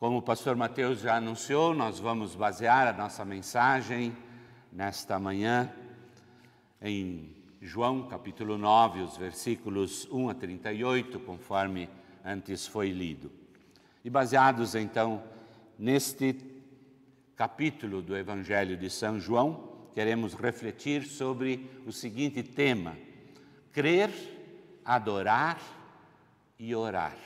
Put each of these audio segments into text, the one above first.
Como o pastor Mateus já anunciou, nós vamos basear a nossa mensagem nesta manhã em João capítulo 9, os versículos 1 a 38, conforme antes foi lido. E baseados então neste capítulo do Evangelho de São João, queremos refletir sobre o seguinte tema: crer, adorar e orar.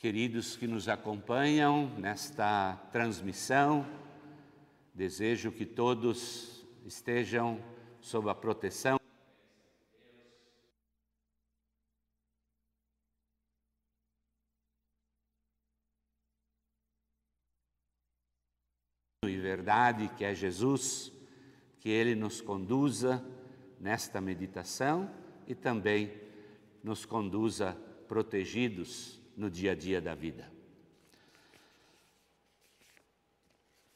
Queridos que nos acompanham nesta transmissão, desejo que todos estejam sob a proteção e verdade que é Jesus, que Ele nos conduza nesta meditação e também nos conduza protegidos no dia a dia da vida.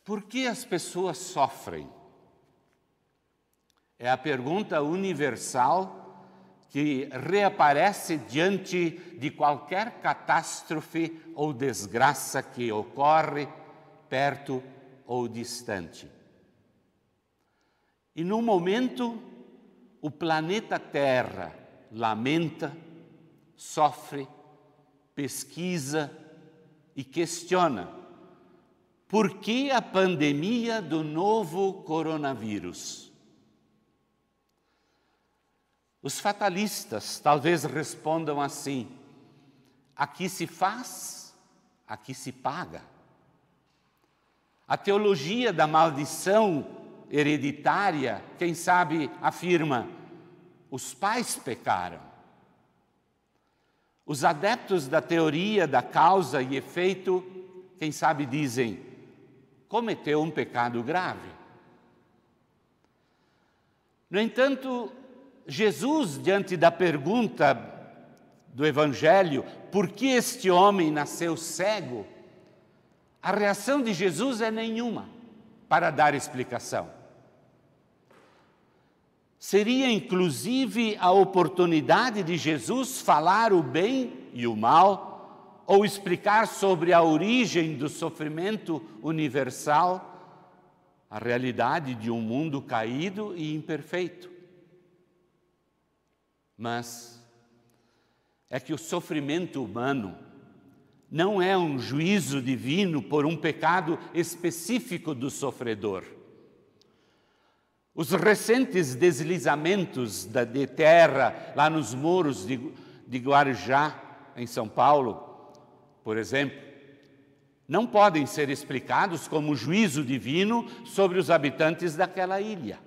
Por que as pessoas sofrem? É a pergunta universal que reaparece diante de qualquer catástrofe ou desgraça que ocorre perto ou distante. E no momento, o planeta Terra lamenta, sofre, pesquisa e questiona por que a pandemia do novo coronavírus. Os fatalistas talvez respondam assim: aqui se faz, aqui se paga. A teologia da maldição hereditária, quem sabe, afirma: os pais pecaram. Os adeptos da teoria da causa e efeito, quem sabe dizem, cometeu um pecado grave. No entanto, Jesus, diante da pergunta do Evangelho, por que este homem nasceu cego? A reação de Jesus é nenhuma para dar explicação. Seria inclusive a oportunidade de Jesus falar o bem e o mal, ou explicar sobre a origem do sofrimento universal, a realidade de um mundo caído e imperfeito. Mas é que o sofrimento humano não é um juízo divino por um pecado específico do sofredor os recentes deslizamentos da, de terra lá nos muros de, Guarujá, em São Paulo, por exemplo, não podem ser explicados como juízo divino sobre os habitantes daquela ilha.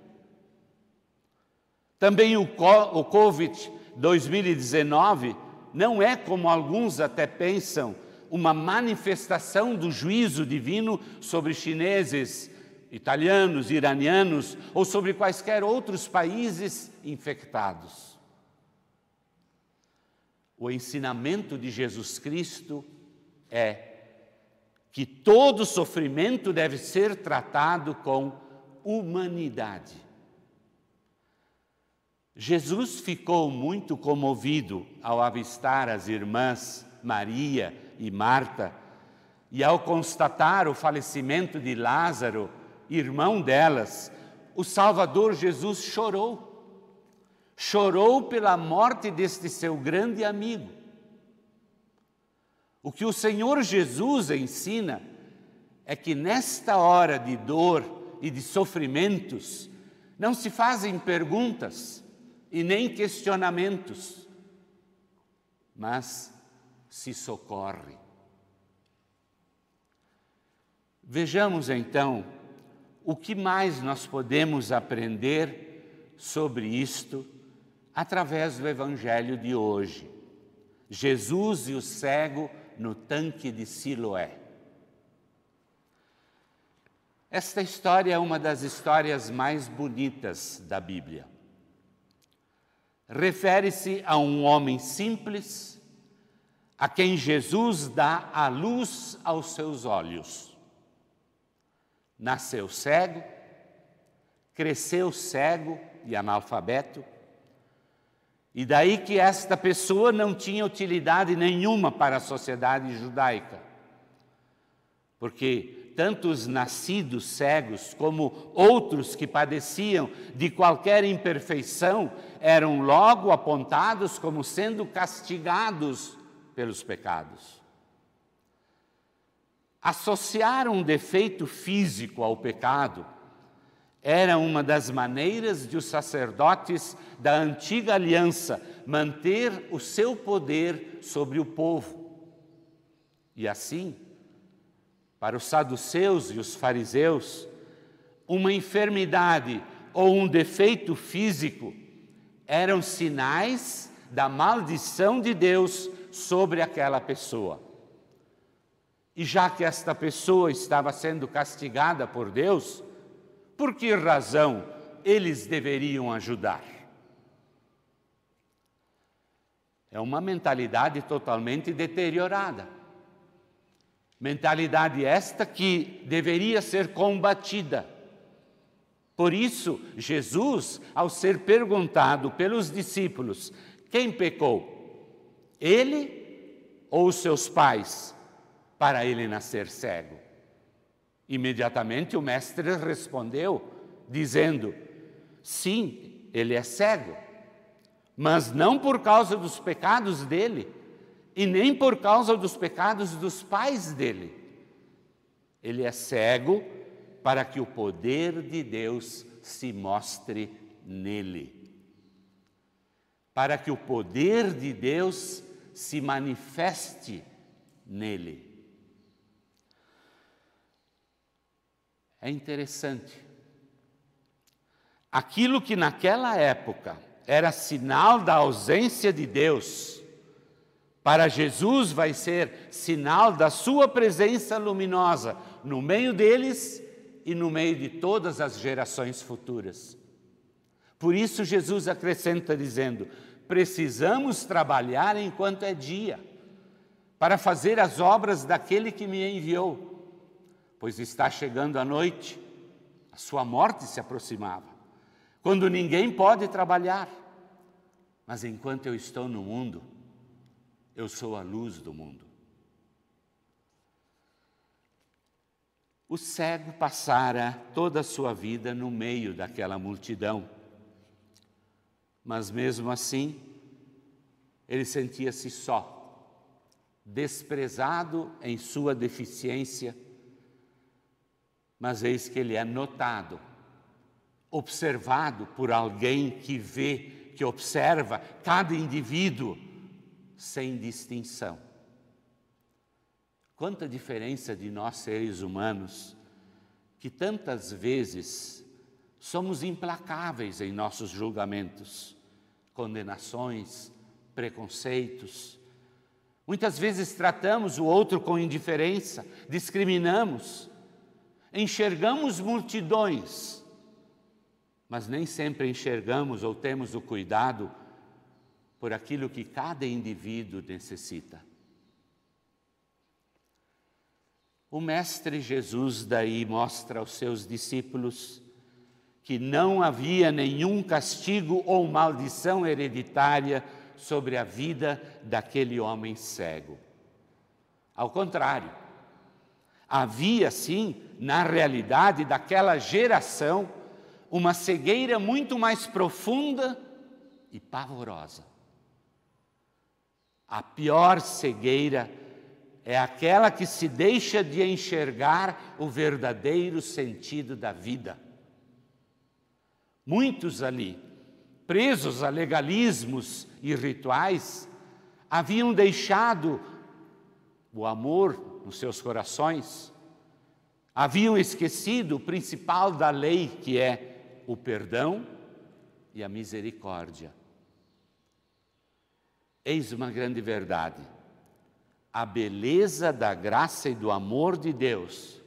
Também o, o Covid 2019 não é, como alguns até pensam, uma manifestação do juízo divino sobre chineses, italianos, iranianos ou sobre quaisquer outros países infectados. O ensinamento de Jesus Cristo é que todo sofrimento deve ser tratado com humanidade. Jesus ficou muito comovido ao avistar as irmãs Maria e Marta e ao constatar o falecimento de Lázaro irmão delas, o Salvador Jesus chorou. Chorou pela morte deste seu grande amigo. O que o Senhor Jesus ensina é que nesta hora de dor e de sofrimentos, não se fazem perguntas e nem questionamentos, mas se socorre. Vejamos então o que mais nós podemos aprender sobre isto através do Evangelho de hoje? Jesus e o cego no tanque de Siloé. Esta história é uma das histórias mais bonitas da Bíblia. Refere-se a um homem simples, a quem Jesus dá a luz aos seus olhos nasceu cego, cresceu cego e analfabeto, E daí que esta pessoa não tinha utilidade nenhuma para a sociedade judaica. Porque tanto os nascidos cegos como outros que padeciam de qualquer imperfeição eram logo apontados como sendo castigados pelos pecados. Associar um defeito físico ao pecado era uma das maneiras de os sacerdotes da antiga aliança manter o seu poder sobre o povo. E assim, para os saduceus e os fariseus, uma enfermidade ou um defeito físico eram sinais da maldição de Deus sobre aquela pessoa. E já que esta pessoa estava sendo castigada por Deus, por que razão eles deveriam ajudar? É uma mentalidade totalmente deteriorada. Mentalidade esta que deveria ser combatida. Por isso, Jesus, ao ser perguntado pelos discípulos: quem pecou? Ele ou seus pais, para ele nascer cego? Imediatamente o mestre respondeu, dizendo: Sim, ele é cego, mas não por causa dos pecados dele, e nem por causa dos pecados dos pais dele. Ele é cego para que o poder de Deus se mostre nele. Para que o poder de Deus se manifeste nele. É interessante. Aquilo que naquela época era sinal da ausência de Deus, para Jesus vai ser sinal da sua presença luminosa no meio deles e no meio de todas as gerações futuras. Por isso, Jesus acrescenta dizendo: precisamos trabalhar enquanto é dia, para fazer as obras daquele que me enviou pois está chegando a noite, a sua morte se aproximava, quando ninguém pode trabalhar. Mas enquanto eu estou no mundo, eu sou a luz do mundo. O cego passara toda a sua vida no meio daquela multidão, mas mesmo assim, ele sentia-se só, desprezado em sua deficiência mas eis que ele é notado, observado por alguém que vê, que observa cada indivíduo sem distinção. Quanta diferença de nós seres humanos, que tantas vezes somos implacáveis em nossos julgamentos, condenações, preconceitos. Muitas vezes tratamos o outro com indiferença, discriminamos enxergamos multidões, mas nem sempre enxergamos ou temos o cuidado por aquilo que cada indivíduo necessita. O Mestre Jesus daí mostra aos seus discípulos que não havia nenhum castigo ou maldição hereditária sobre a vida daquele homem cego. Ao contrário, Havia, sim, na realidade daquela geração, uma cegueira muito mais profunda e pavorosa. A pior cegueira é aquela que se deixa de enxergar o verdadeiro sentido da vida. Muitos ali, presos a legalismos e rituais, haviam deixado o amor nos seus corações, haviam esquecido o principal da lei, que é o perdão e a misericórdia. Eis uma grande verdade. A beleza da graça e do amor de Deus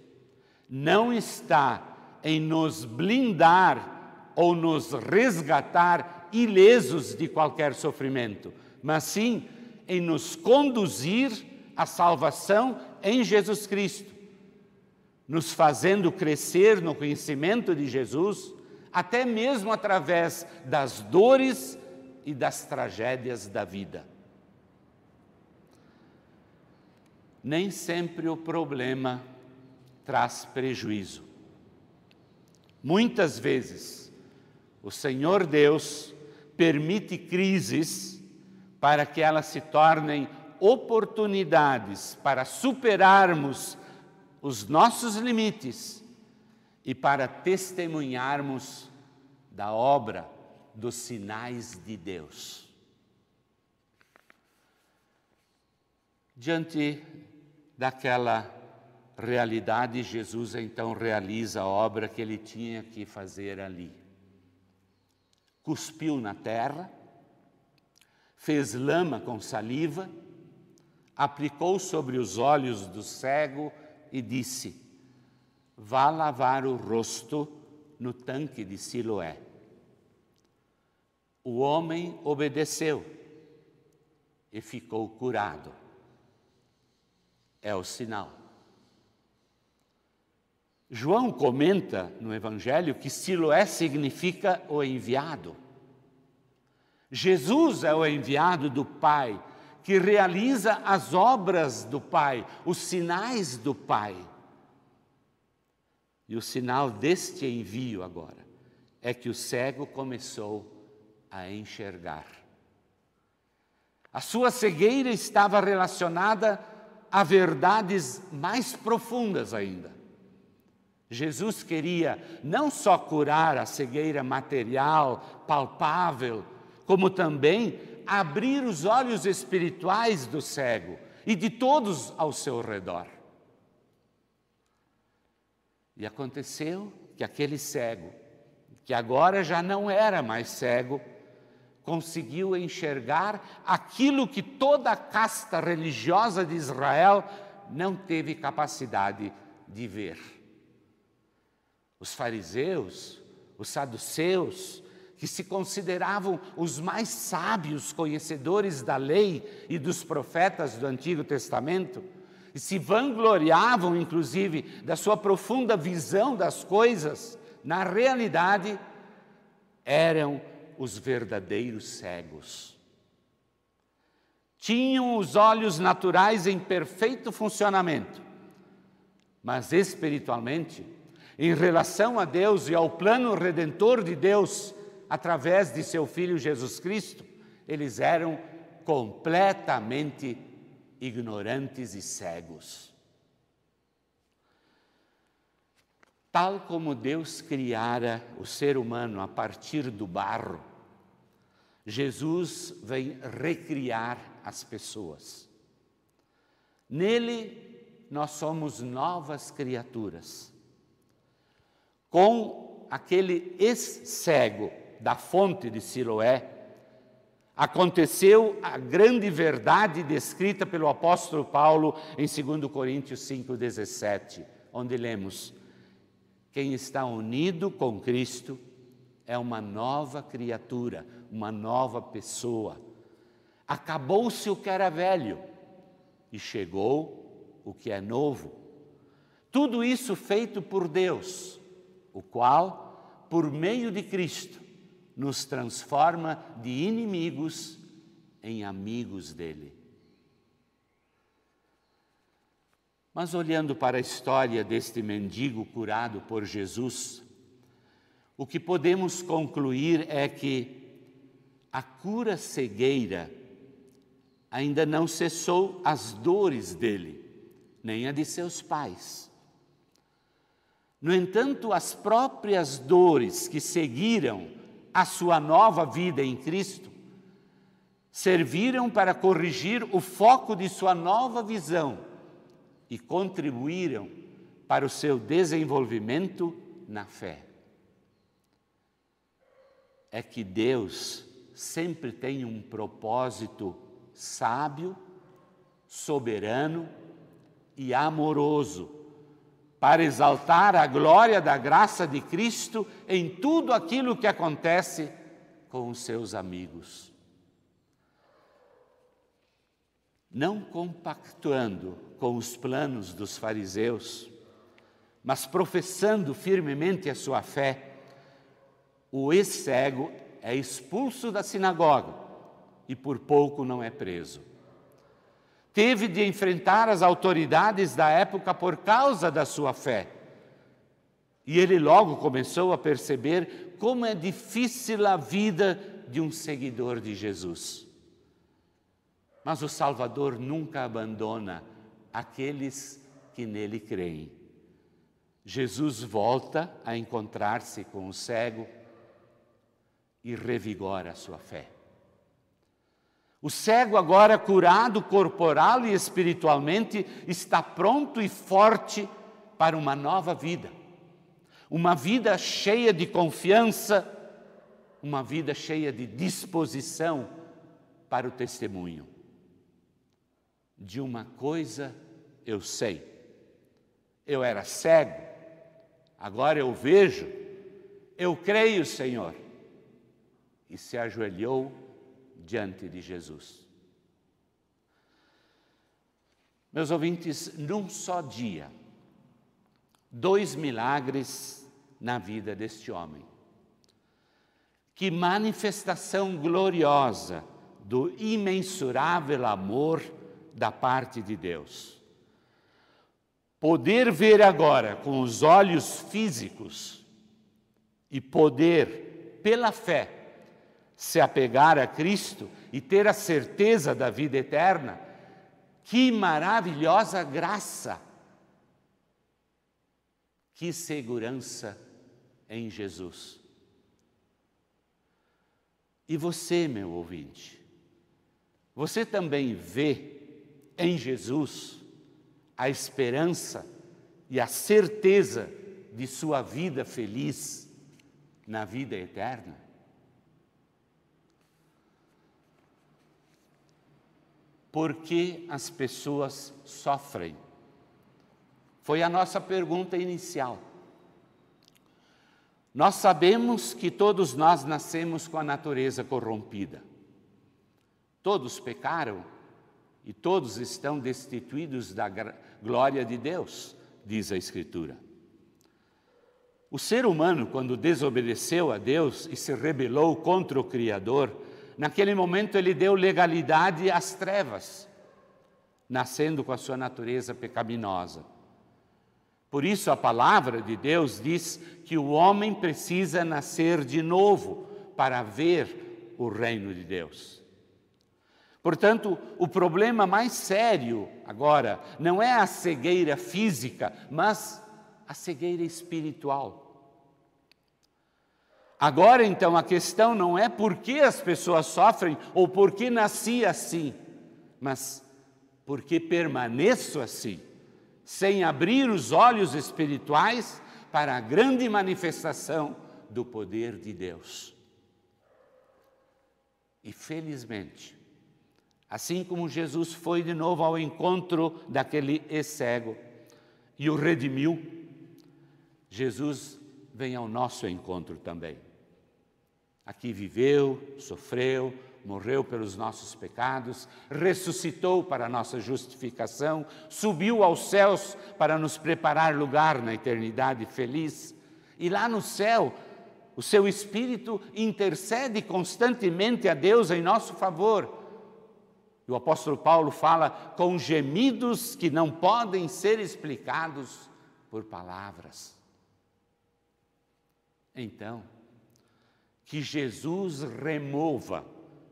não está em nos blindar ou nos resgatar ilesos de qualquer sofrimento, mas sim em nos conduzir à salvação em Jesus Cristo, nos fazendo crescer no conhecimento de Jesus, até mesmo através das dores e das tragédias da vida. Nem sempre o problema traz prejuízo. Muitas vezes, o Senhor Deus permite crises para que elas se tornem oportunidades para superarmos os nossos limites e para testemunharmos da obra dos sinais de Deus. Diante daquela realidade, Jesus então realiza a obra que ele tinha que fazer ali. Cuspiu na terra, fez lama com saliva, aplicou sobre os olhos do cego e disse: Vá lavar o rosto no tanque de Siloé. O homem obedeceu e ficou curado. É o sinal. João comenta no Evangelho que Siloé significa o enviado. Jesus é o enviado do Pai, que realiza as obras do Pai, os sinais do Pai. E o sinal deste envio agora é que o cego começou a enxergar. A sua cegueira estava relacionada a verdades mais profundas ainda. Jesus queria não só curar a cegueira material, palpável, como também abrir os olhos espirituais do cego e de todos ao seu redor. E aconteceu que aquele cego, que agora já não era mais cego, conseguiu enxergar aquilo que toda a casta religiosa de Israel não teve capacidade de ver os fariseus, os saduceus, que se consideravam os mais sábios conhecedores da lei e dos profetas do Antigo Testamento, e se vangloriavam, inclusive, da sua profunda visão das coisas, na realidade, eram os verdadeiros cegos. Tinham os olhos naturais em perfeito funcionamento, mas espiritualmente em relação a Deus e ao plano redentor de Deus através de seu Filho Jesus Cristo, eles eram completamente ignorantes e cegos. Tal como Deus criara o ser humano a partir do barro, Jesus vem recriar as pessoas. Nele, nós somos novas criaturas com aquele ex-cego da fonte de Siloé, aconteceu a grande verdade descrita pelo apóstolo Paulo em 2 Coríntios 5,17, onde lemos: Quem está unido com Cristo é uma nova criatura, uma nova pessoa. Acabou-se o que era velho e chegou o que é novo. Tudo isso feito por Deus o qual, por meio de Cristo, nos transforma de inimigos em amigos dele. Mas olhando para a história deste mendigo curado por Jesus, o que podemos concluir é que a cura cegueira ainda não cessou as dores dele, nem a de seus pais. No entanto, as próprias dores que seguiram a sua nova vida em Cristo serviram para corrigir o foco de sua nova visão e contribuíram para o seu desenvolvimento na fé. É que Deus sempre tem um propósito sábio, soberano e amoroso para exaltar a glória da graça de Cristo em tudo aquilo que acontece com os seus amigos. Não compactuando com os planos dos fariseus, mas professando firmemente a sua fé, o ex-cego é expulso da sinagoga e por pouco não é preso. Teve de enfrentar as autoridades da época por causa da sua fé. E ele logo começou a perceber como é difícil a vida de um seguidor de Jesus. Mas o Salvador nunca abandona aqueles que nele creem. Jesus volta a encontrar-se com o cego e revigora a sua fé. O cego, agora curado corporal e espiritualmente, está pronto e forte para uma nova vida. Uma vida cheia de confiança, uma vida cheia de disposição para o testemunho. De uma coisa eu sei, eu era cego, agora eu vejo, eu creio, Senhor. E se ajoelhou diante de Jesus. Meus ouvintes, num só dia, dois milagres na vida deste homem. Que manifestação gloriosa do imensurável amor da parte de Deus. Poder ver agora com os olhos físicos e poder, pela fé, se apegar a Cristo e ter a certeza da vida eterna, que maravilhosa graça! Que segurança em Jesus. E você, meu ouvinte, você também vê em Jesus a esperança e a certeza de sua vida feliz na vida eterna? Por que as pessoas sofrem? Foi a nossa pergunta inicial. Nós sabemos que todos nós nascemos com a natureza corrompida. Todos pecaram e todos estão destituídos da glória de Deus, diz a Escritura. O ser humano, quando desobedeceu a Deus e se rebelou contra o Criador, Naquele momento ele deu legalidade às trevas, nascendo com a sua natureza pecaminosa. Por isso a palavra de Deus diz que o homem precisa nascer de novo para ver o reino de Deus. Portanto, o problema mais sério agora não é a cegueira física, mas a cegueira espiritual. Agora, então, a questão não é por que as pessoas sofrem ou por que nasci assim, mas por que permaneço assim, sem abrir os olhos espirituais para a grande manifestação do poder de Deus. E felizmente, assim como Jesus foi de novo ao encontro daquele cego e o redimiu, Jesus vem ao nosso encontro também Aqui viveu, sofreu, morreu pelos nossos pecados, ressuscitou para nossa justificação, subiu aos céus para nos preparar lugar na eternidade feliz. E lá no céu, o seu Espírito intercede constantemente a Deus em nosso favor. E o apóstolo Paulo fala com gemidos que não podem ser explicados por palavras. Então, que Jesus remova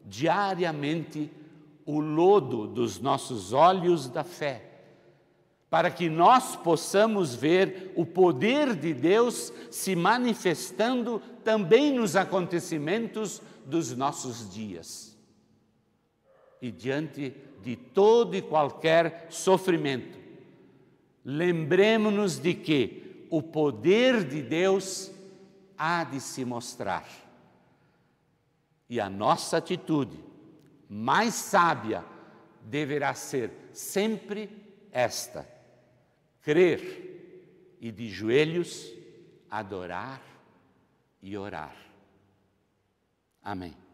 diariamente o lodo dos nossos olhos da fé, para que nós possamos ver o poder de Deus se manifestando também nos acontecimentos dos nossos dias. E diante de todo e qualquer sofrimento, lembremos-nos de que o poder de Deus há de se mostrar e a nossa atitude mais sábia deverá ser sempre esta: crer e de joelhos adorar e orar. Amém.